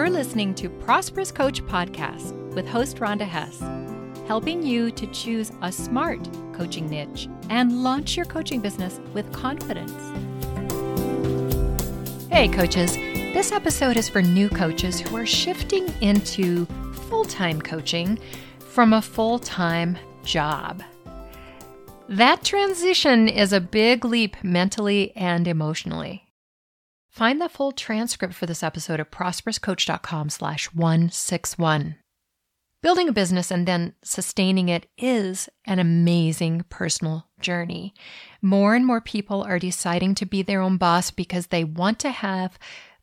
You're listening to Prosperous Coach Podcast with host Rhonda Hess, helping you to choose a smart coaching niche and launch your coaching business with confidence. Hey, coaches. This episode is for new coaches who are shifting into full time coaching from a full time job. That transition is a big leap mentally and emotionally. Find the full transcript for this episode at prosperouscoach.com slash 161. Building a business and then sustaining it is an amazing personal journey. More and more people are deciding to be their own boss because they want to have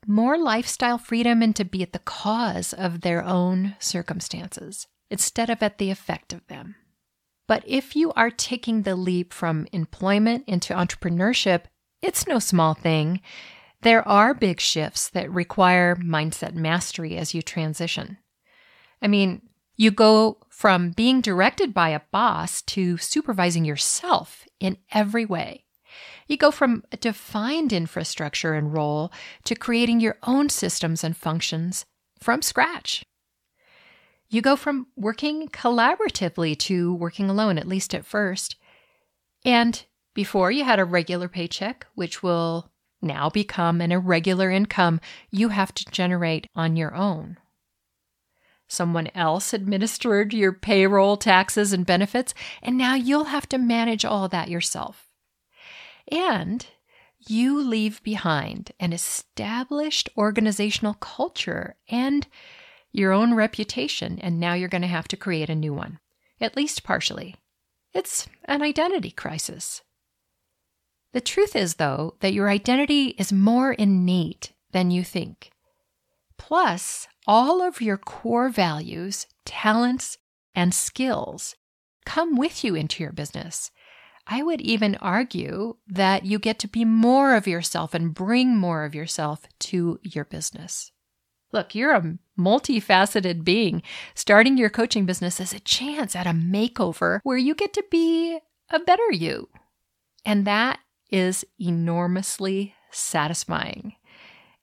more lifestyle freedom and to be at the cause of their own circumstances instead of at the effect of them. But if you are taking the leap from employment into entrepreneurship, it's no small thing. There are big shifts that require mindset mastery as you transition. I mean, you go from being directed by a boss to supervising yourself in every way. You go from a defined infrastructure and role to creating your own systems and functions from scratch. You go from working collaboratively to working alone, at least at first. And before you had a regular paycheck, which will now become an irregular income you have to generate on your own. Someone else administered your payroll, taxes, and benefits, and now you'll have to manage all that yourself. And you leave behind an established organizational culture and your own reputation, and now you're going to have to create a new one, at least partially. It's an identity crisis. The truth is, though, that your identity is more innate than you think. Plus, all of your core values, talents, and skills come with you into your business. I would even argue that you get to be more of yourself and bring more of yourself to your business. Look, you're a multifaceted being. Starting your coaching business is a chance at a makeover where you get to be a better you. And that is enormously satisfying,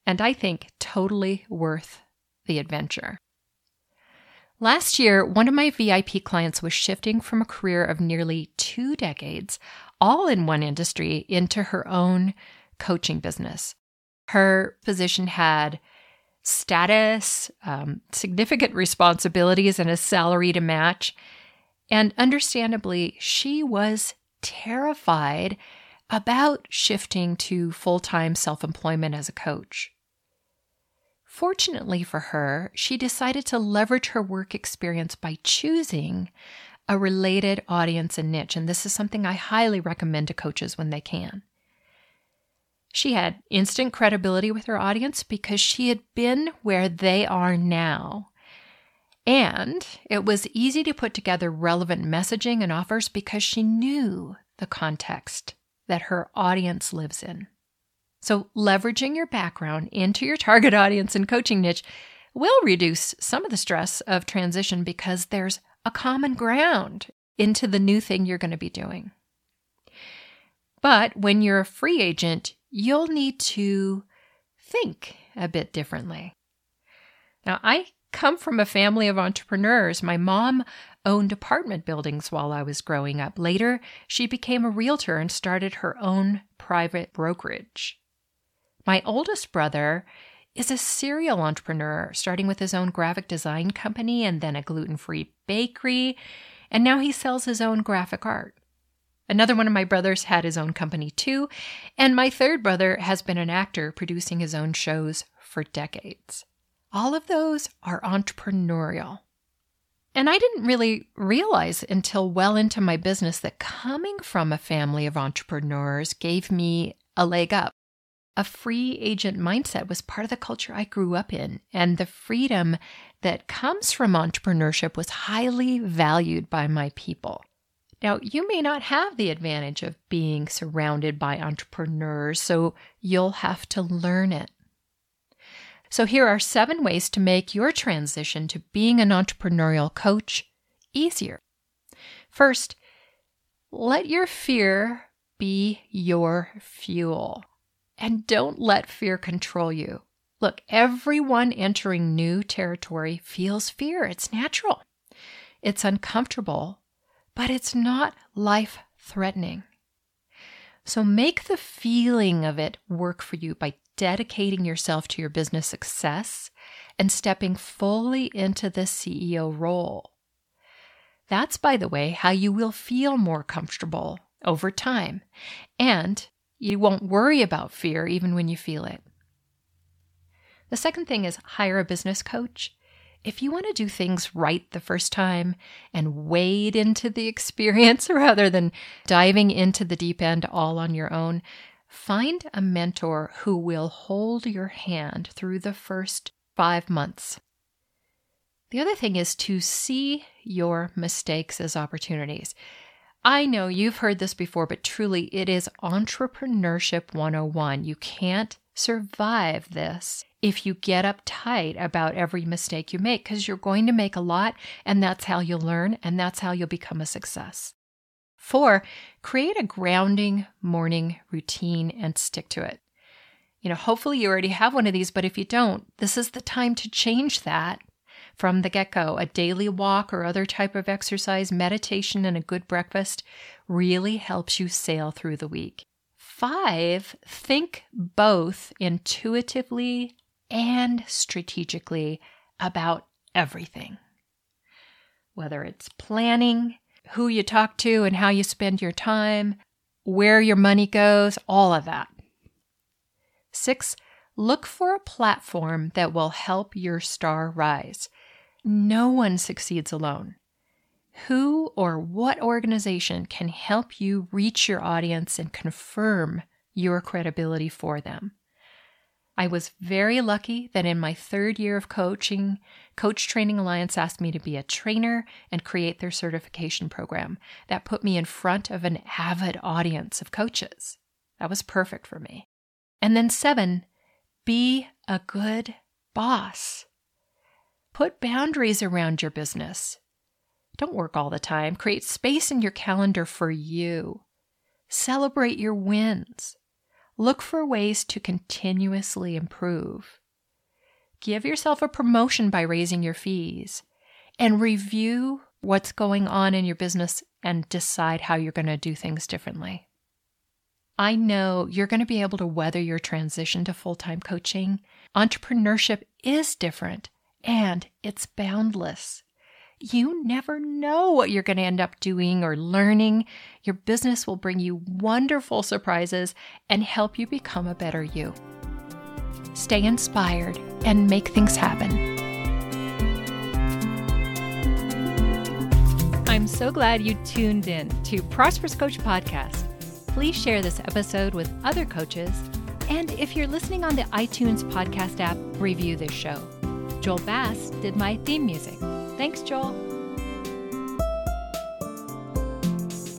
and I think totally worth the adventure. Last year, one of my VIP clients was shifting from a career of nearly two decades, all in one industry, into her own coaching business. Her position had status, um, significant responsibilities, and a salary to match. And understandably, she was terrified about shifting to full time self employment as a coach. Fortunately for her, she decided to leverage her work experience by choosing a related audience and niche, and this is something I highly recommend to coaches when they can. She had instant credibility with her audience because she had been where they are now. And it was easy to put together relevant messaging and offers because she knew the context that her audience lives in. So, leveraging your background into your target audience and coaching niche will reduce some of the stress of transition because there's a common ground into the new thing you're going to be doing. But when you're a free agent, you'll need to think a bit differently. Now, I come from a family of entrepreneurs. My mom owned apartment buildings while I was growing up. Later, she became a realtor and started her own private brokerage. My oldest brother is a serial entrepreneur, starting with his own graphic design company and then a gluten free bakery, and now he sells his own graphic art. Another one of my brothers had his own company too, and my third brother has been an actor producing his own shows for decades. All of those are entrepreneurial. And I didn't really realize until well into my business that coming from a family of entrepreneurs gave me a leg up. A free agent mindset was part of the culture I grew up in, and the freedom that comes from entrepreneurship was highly valued by my people. Now, you may not have the advantage of being surrounded by entrepreneurs, so you'll have to learn it. So, here are seven ways to make your transition to being an entrepreneurial coach easier. First, let your fear be your fuel and don't let fear control you. Look, everyone entering new territory feels fear. It's natural. It's uncomfortable, but it's not life threatening. So make the feeling of it work for you by dedicating yourself to your business success and stepping fully into the CEO role. That's, by the way, how you will feel more comfortable over time. And you won't worry about fear even when you feel it. The second thing is hire a business coach. If you want to do things right the first time and wade into the experience rather than diving into the deep end all on your own, find a mentor who will hold your hand through the first five months. The other thing is to see your mistakes as opportunities. I know you've heard this before, but truly it is entrepreneurship 101. You can't survive this if you get uptight about every mistake you make because you're going to make a lot, and that's how you'll learn, and that's how you'll become a success. Four, create a grounding morning routine and stick to it. You know, hopefully you already have one of these, but if you don't, this is the time to change that from the get go. A daily walk or other type of exercise, meditation, and a good breakfast really helps you sail through the week. Five, think both intuitively and strategically about everything. Whether it's planning, who you talk to and how you spend your time, where your money goes, all of that. Six, look for a platform that will help your star rise. No one succeeds alone. Who or what organization can help you reach your audience and confirm your credibility for them? I was very lucky that in my third year of coaching, Coach Training Alliance asked me to be a trainer and create their certification program. That put me in front of an avid audience of coaches. That was perfect for me. And then, seven, be a good boss. Put boundaries around your business. Don't work all the time. Create space in your calendar for you. Celebrate your wins. Look for ways to continuously improve. Give yourself a promotion by raising your fees and review what's going on in your business and decide how you're going to do things differently. I know you're going to be able to weather your transition to full time coaching. Entrepreneurship is different and it's boundless. You never know what you're going to end up doing or learning. Your business will bring you wonderful surprises and help you become a better you. Stay inspired and make things happen. I'm so glad you tuned in to Prosperous Coach Podcast. Please share this episode with other coaches. And if you're listening on the iTunes podcast app, review this show. Joel Bass did my theme music. Thanks, Joel.